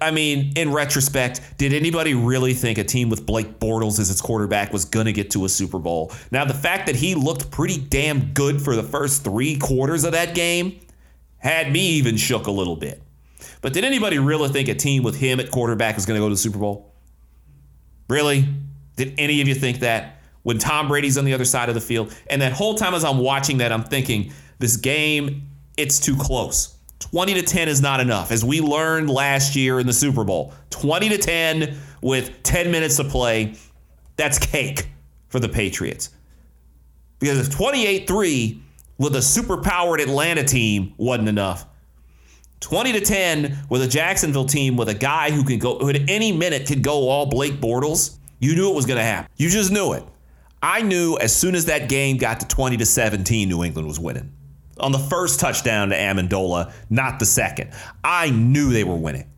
I mean, in retrospect, did anybody really think a team with Blake Bortles as its quarterback was going to get to a Super Bowl? Now, the fact that he looked pretty damn good for the first three quarters of that game had me even shook a little bit. But did anybody really think a team with him at quarterback was going to go to the Super Bowl? Really? Did any of you think that? When Tom Brady's on the other side of the field. And that whole time as I'm watching that, I'm thinking, this game, it's too close. 20 to 10 is not enough. As we learned last year in the Super Bowl, 20 to 10 with 10 minutes to play, that's cake for the Patriots. Because if 28 3 with a superpowered Atlanta team wasn't enough, 20 to 10 with a Jacksonville team with a guy who can go, who at any minute could go all Blake Bortles, you knew it was going to happen. You just knew it. I knew as soon as that game got to 20 to 17, New England was winning. On the first touchdown to Amendola, not the second. I knew they were winning.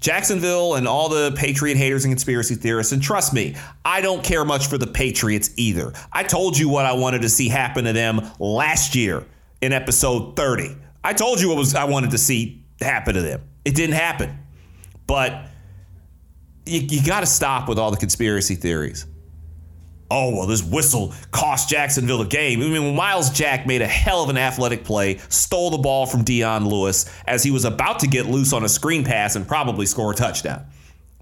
Jacksonville and all the Patriot haters and conspiracy theorists, and trust me, I don't care much for the Patriots either. I told you what I wanted to see happen to them last year in episode 30. I told you what was I wanted to see happen to them. It didn't happen. But you, you got to stop with all the conspiracy theories oh, well, this whistle cost Jacksonville the game. I mean, Myles Jack made a hell of an athletic play, stole the ball from Dion Lewis as he was about to get loose on a screen pass and probably score a touchdown.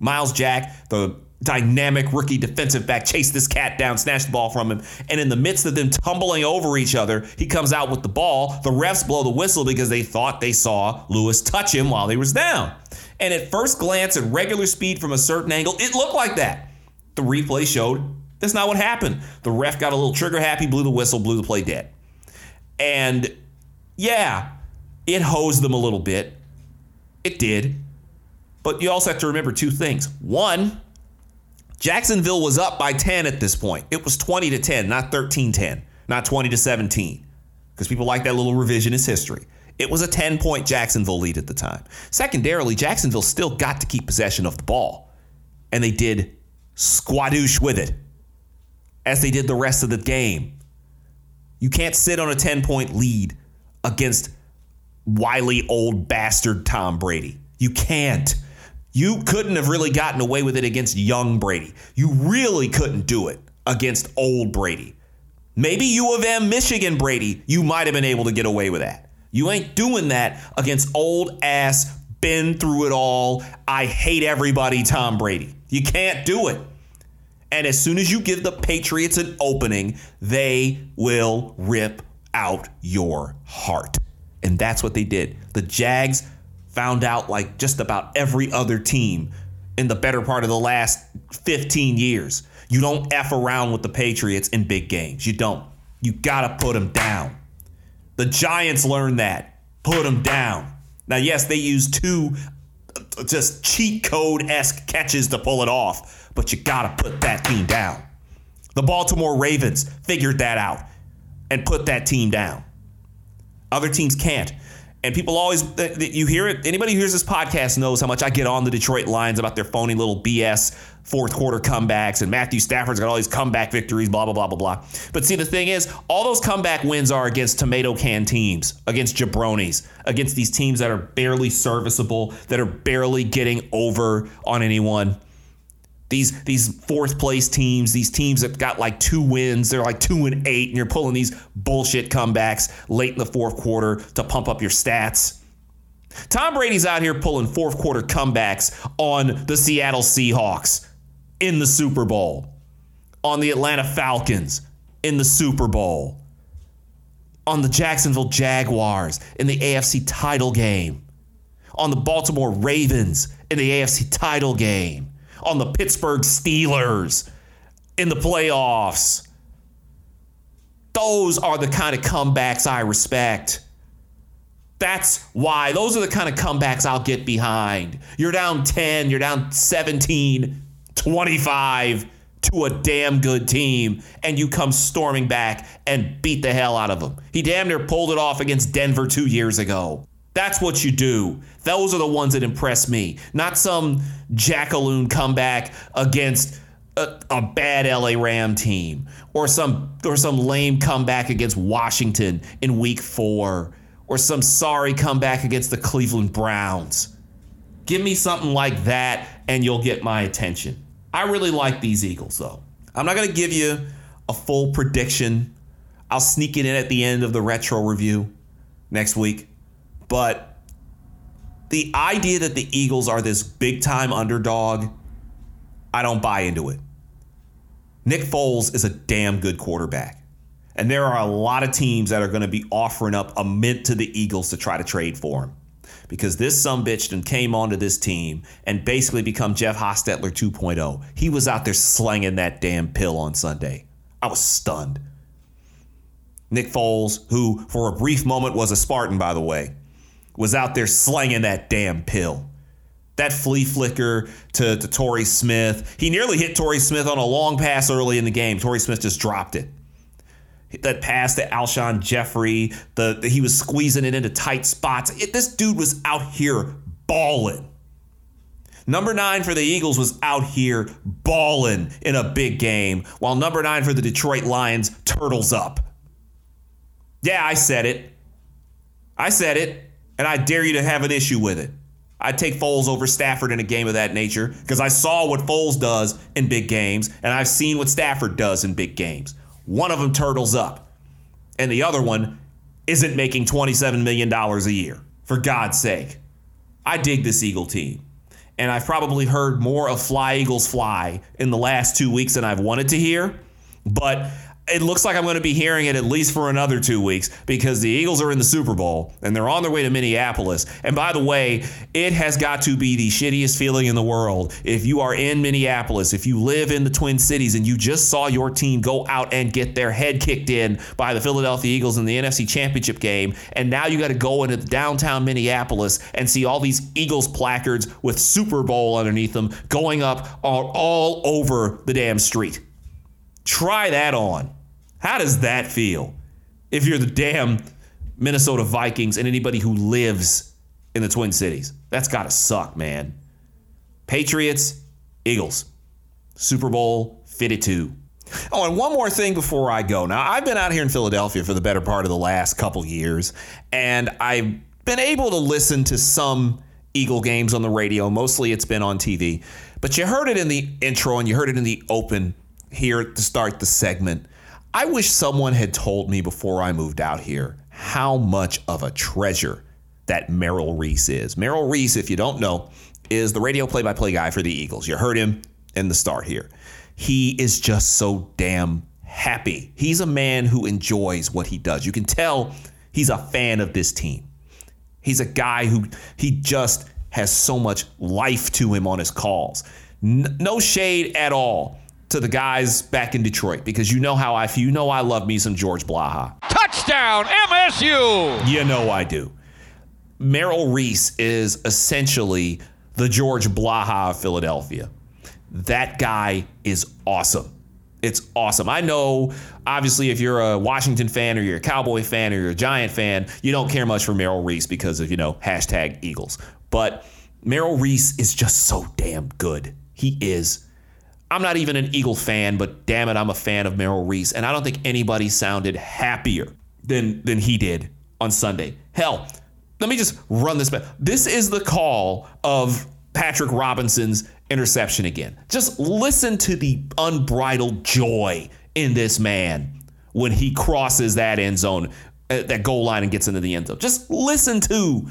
Myles Jack, the dynamic rookie defensive back, chased this cat down, snatched the ball from him, and in the midst of them tumbling over each other, he comes out with the ball. The refs blow the whistle because they thought they saw Lewis touch him while he was down. And at first glance, at regular speed from a certain angle, it looked like that. The replay showed that's not what happened. The ref got a little trigger happy, blew the whistle, blew the play dead. And yeah, it hosed them a little bit. It did. But you also have to remember two things. One, Jacksonville was up by 10 at this point. It was 20 to 10, not 13 10, not 20 to 17. Because people like that little revisionist history. It was a 10 point Jacksonville lead at the time. Secondarily, Jacksonville still got to keep possession of the ball. And they did squadoosh with it as they did the rest of the game. You can't sit on a 10 point lead against wily old bastard Tom Brady. You can't. You couldn't have really gotten away with it against young Brady. You really couldn't do it against old Brady. Maybe U of M, Michigan Brady, you might have been able to get away with that. You ain't doing that against old ass, been through it all, I hate everybody Tom Brady. You can't do it. And as soon as you give the Patriots an opening, they will rip out your heart. And that's what they did. The Jags found out, like just about every other team in the better part of the last 15 years, you don't F around with the Patriots in big games. You don't. You got to put them down. The Giants learned that. Put them down. Now, yes, they used two uh, just cheat code esque catches to pull it off, but you got to put that team down. The Baltimore Ravens figured that out and put that team down. Other teams can't. And people always, you hear it, anybody who hears this podcast knows how much I get on the Detroit Lions about their phony little BS fourth quarter comebacks and Matthew Stafford's got all these comeback victories, blah, blah, blah, blah, blah. But see, the thing is, all those comeback wins are against tomato can teams, against jabronis, against these teams that are barely serviceable, that are barely getting over on anyone these these fourth place teams, these teams that got like two wins, they're like two and eight, and you're pulling these bullshit comebacks late in the fourth quarter to pump up your stats. Tom Brady's out here pulling fourth quarter comebacks on the Seattle Seahawks in the Super Bowl, on the Atlanta Falcons in the Super Bowl, on the Jacksonville Jaguars in the AFC title game, on the Baltimore Ravens in the AFC title game on the Pittsburgh Steelers in the playoffs. Those are the kind of comebacks I respect. That's why those are the kind of comebacks I'll get behind. You're down 10, you're down 17, 25 to a damn good team, and you come storming back and beat the hell out of them. He damn near pulled it off against Denver two years ago. That's what you do. Those are the ones that impress me, not some jackaloon comeback against a, a, bad LA Ram team or some or some lame comeback against Washington in week 4 or some sorry comeback against the Cleveland Browns. Give me something like that and you'll get my attention. I really like these Eagles though. I'm not going to give you a full prediction. I'll sneak it in at the end of the retro review next week. But the idea that the Eagles are this big time underdog, I don't buy into it. Nick Foles is a damn good quarterback. And there are a lot of teams that are going to be offering up a mint to the Eagles to try to trade for him. Because this some bitch came onto this team and basically become Jeff Hostetler 2.0. He was out there slanging that damn pill on Sunday. I was stunned. Nick Foles, who for a brief moment was a Spartan, by the way, was out there slanging that damn pill. That flea flicker to, to Torrey Smith. He nearly hit Torrey Smith on a long pass early in the game. Torrey Smith just dropped it. That pass to Alshon Jeffery, the, the he was squeezing it into tight spots. It, this dude was out here balling. Number nine for the Eagles was out here balling in a big game, while number nine for the Detroit Lions turtles up. Yeah, I said it. I said it, and I dare you to have an issue with it. I'd take Foles over Stafford in a game of that nature because I saw what Foles does in big games, and I've seen what Stafford does in big games. One of them turtles up, and the other one isn't making $27 million a year. For God's sake. I dig this Eagle team. And I've probably heard more of Fly Eagles Fly in the last two weeks than I've wanted to hear. But it looks like I'm going to be hearing it at least for another two weeks because the Eagles are in the Super Bowl and they're on their way to Minneapolis. And by the way, it has got to be the shittiest feeling in the world if you are in Minneapolis, if you live in the Twin Cities and you just saw your team go out and get their head kicked in by the Philadelphia Eagles in the NFC Championship game. And now you got to go into downtown Minneapolis and see all these Eagles placards with Super Bowl underneath them going up all, over the damn street. Try that on. How does that feel? If you're the damn Minnesota Vikings and anybody who lives in the Twin Cities, that's got to suck, man. Patriots, Eagles, Super Bowl 52. Oh, and one more thing before I go. Now, I've been out here in Philadelphia for the better part of the last couple years, and I've been able to listen to some Eagle games on the radio. Mostly it's been on TV. But you heard it in the intro and you heard it in the open here to start the segment. I wish someone had told me before I moved out here how much of a treasure that Merrill Reese is. Merrill Reese, if you don't know, is the radio play by play guy for the Eagles. You heard him in the start here. He is just so damn happy. He's a man who enjoys what he does. You can tell he's a fan of this team. He's a guy who he just has so much life to him on his calls. No shade at all to the guys back in Detroit because you know how I feel. You know I love me some George Blaha. Touchdown, MSU! You know I do. Merrill Reese is essentially the George Blaha of Philadelphia. That guy is awesome. It's awesome. I know, obviously, if you're a Washington fan or you're a Cowboy fan or you're a Giant fan, you don't care much for Merrill Reese because of, you know, hashtag Eagles. But Merrill Reese is just so damn good. He is. I'm not even an Eagle fan, but damn it, I'm a fan of Merrill Reese. And I don't think anybody sounded happier than, than he did on Sunday. Hell, let me just run this back. This is the call of Patrick Robinson's interception again. Just listen to the unbridled joy in this man when he crosses that end zone, uh, that goal line, and gets into the end zone. Just listen to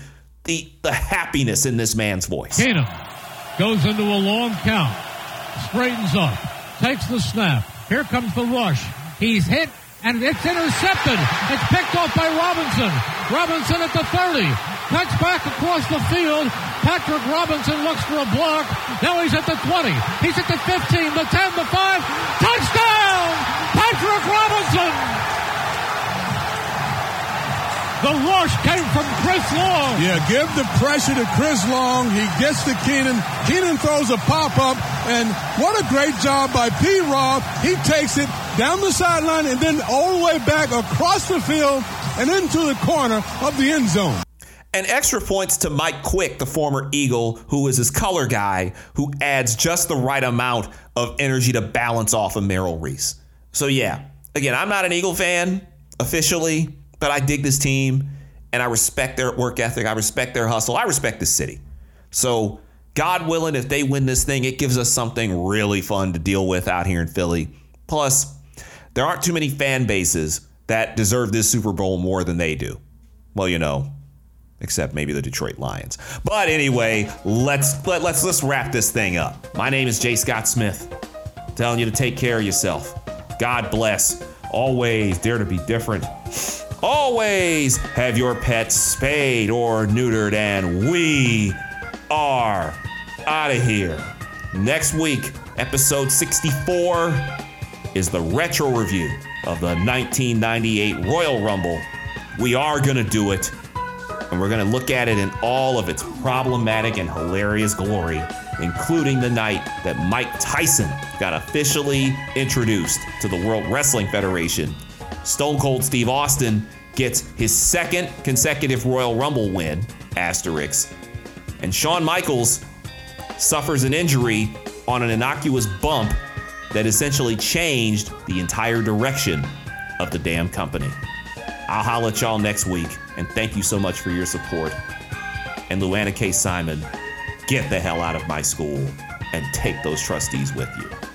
the the happiness in this man's voice. Keenum goes into a long count, straightens up, takes the snap. Here comes the rush. He's hit and it's intercepted. It's picked off by Robinson. Robinson at the 30. Cuts back across the field. Patrick Robinson looks for a block. Now he's at the 20. He's at the 15, the 10, the 5. Touchdown! Patrick Robinson! The rush came from Chris Long. Yeah, give the pressure to Chris Long. He gets to Keenan. Keenan throws a pop up, and what a great job by P. Rob. He takes it down the sideline and then all the way back across the field and into the corner of the end zone. And extra points to Mike Quick, the former Eagle, who is his color guy, who adds just the right amount of energy to balance off of Merrill Reese. So, yeah, again, I'm not an Eagle fan officially, but I dig this team and I respect their work ethic. I respect their hustle. I respect the city. So, God willing, if they win this thing, it gives us something really fun to deal with out here in Philly. Plus, there aren't too many fan bases that deserve this Super Bowl more than they do. Well, you know, except maybe the Detroit Lions. But anyway, let's let, let's let's wrap this thing up. My name is Jay Scott Smith. Telling you to take care of yourself. God bless. Always dare to be different. Always have your pets spayed or neutered, and we are out of here. Next week, episode 64 is the retro review of the 1998 Royal Rumble. We are going to do it, and we're going to look at it in all of its problematic and hilarious glory, including the night that Mike Tyson got officially introduced to the World Wrestling Federation. Stone Cold Steve Austin gets his second consecutive Royal Rumble win, asterisk, and Shawn Michaels suffers an injury on an innocuous bump that essentially changed the entire direction of the damn company. I'll holla at y'all next week, and thank you so much for your support. And Lou Anna K. Simon, get the hell out of my school and take those trustees with you.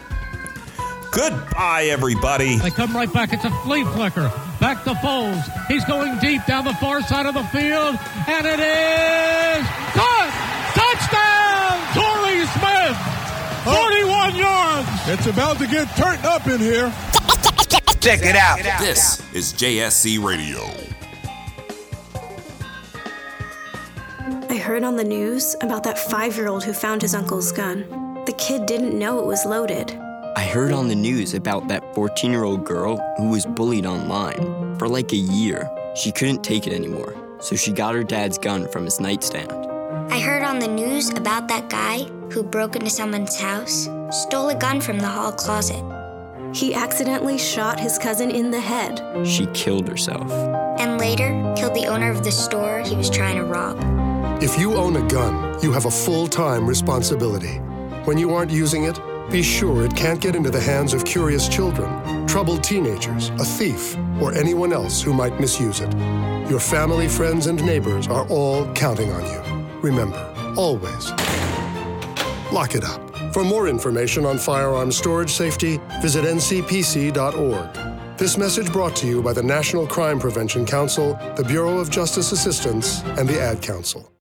Goodbye, everybody. They come right back. It's a flea flicker. Back to Foles. He's going deep down the far side of the field, and it is caught. Touchdown, Torrey Smith. 41 yards. It's about to get turned up in here. Check it out. This is JSC Radio. I heard on the news about that five year old who found his uncle's gun. The kid didn't know it was loaded. I heard on the news about that 14 year old girl who was bullied online. For like a year, she couldn't take it anymore, so she got her dad's gun from his nightstand. I heard on the news about that guy who broke into someone's house, stole a gun from the hall closet, He accidentally shot his cousin in the head. She killed herself. and later killed the owner of the store he was trying to rob. If you own a gun, you have a full time responsibility. When you aren't using it, be sure it can't get into the hands of curious children, troubled teenagers, a thief, or anyone else who might misuse it. Your family, friends, and neighbors are all counting on you. Remember, always lock it up. For more information on firearm storage safety, visit ncpc.org. This message brought to you by the National Crime Prevention Council, the Bureau of Justice Assistance, and the Ad Council.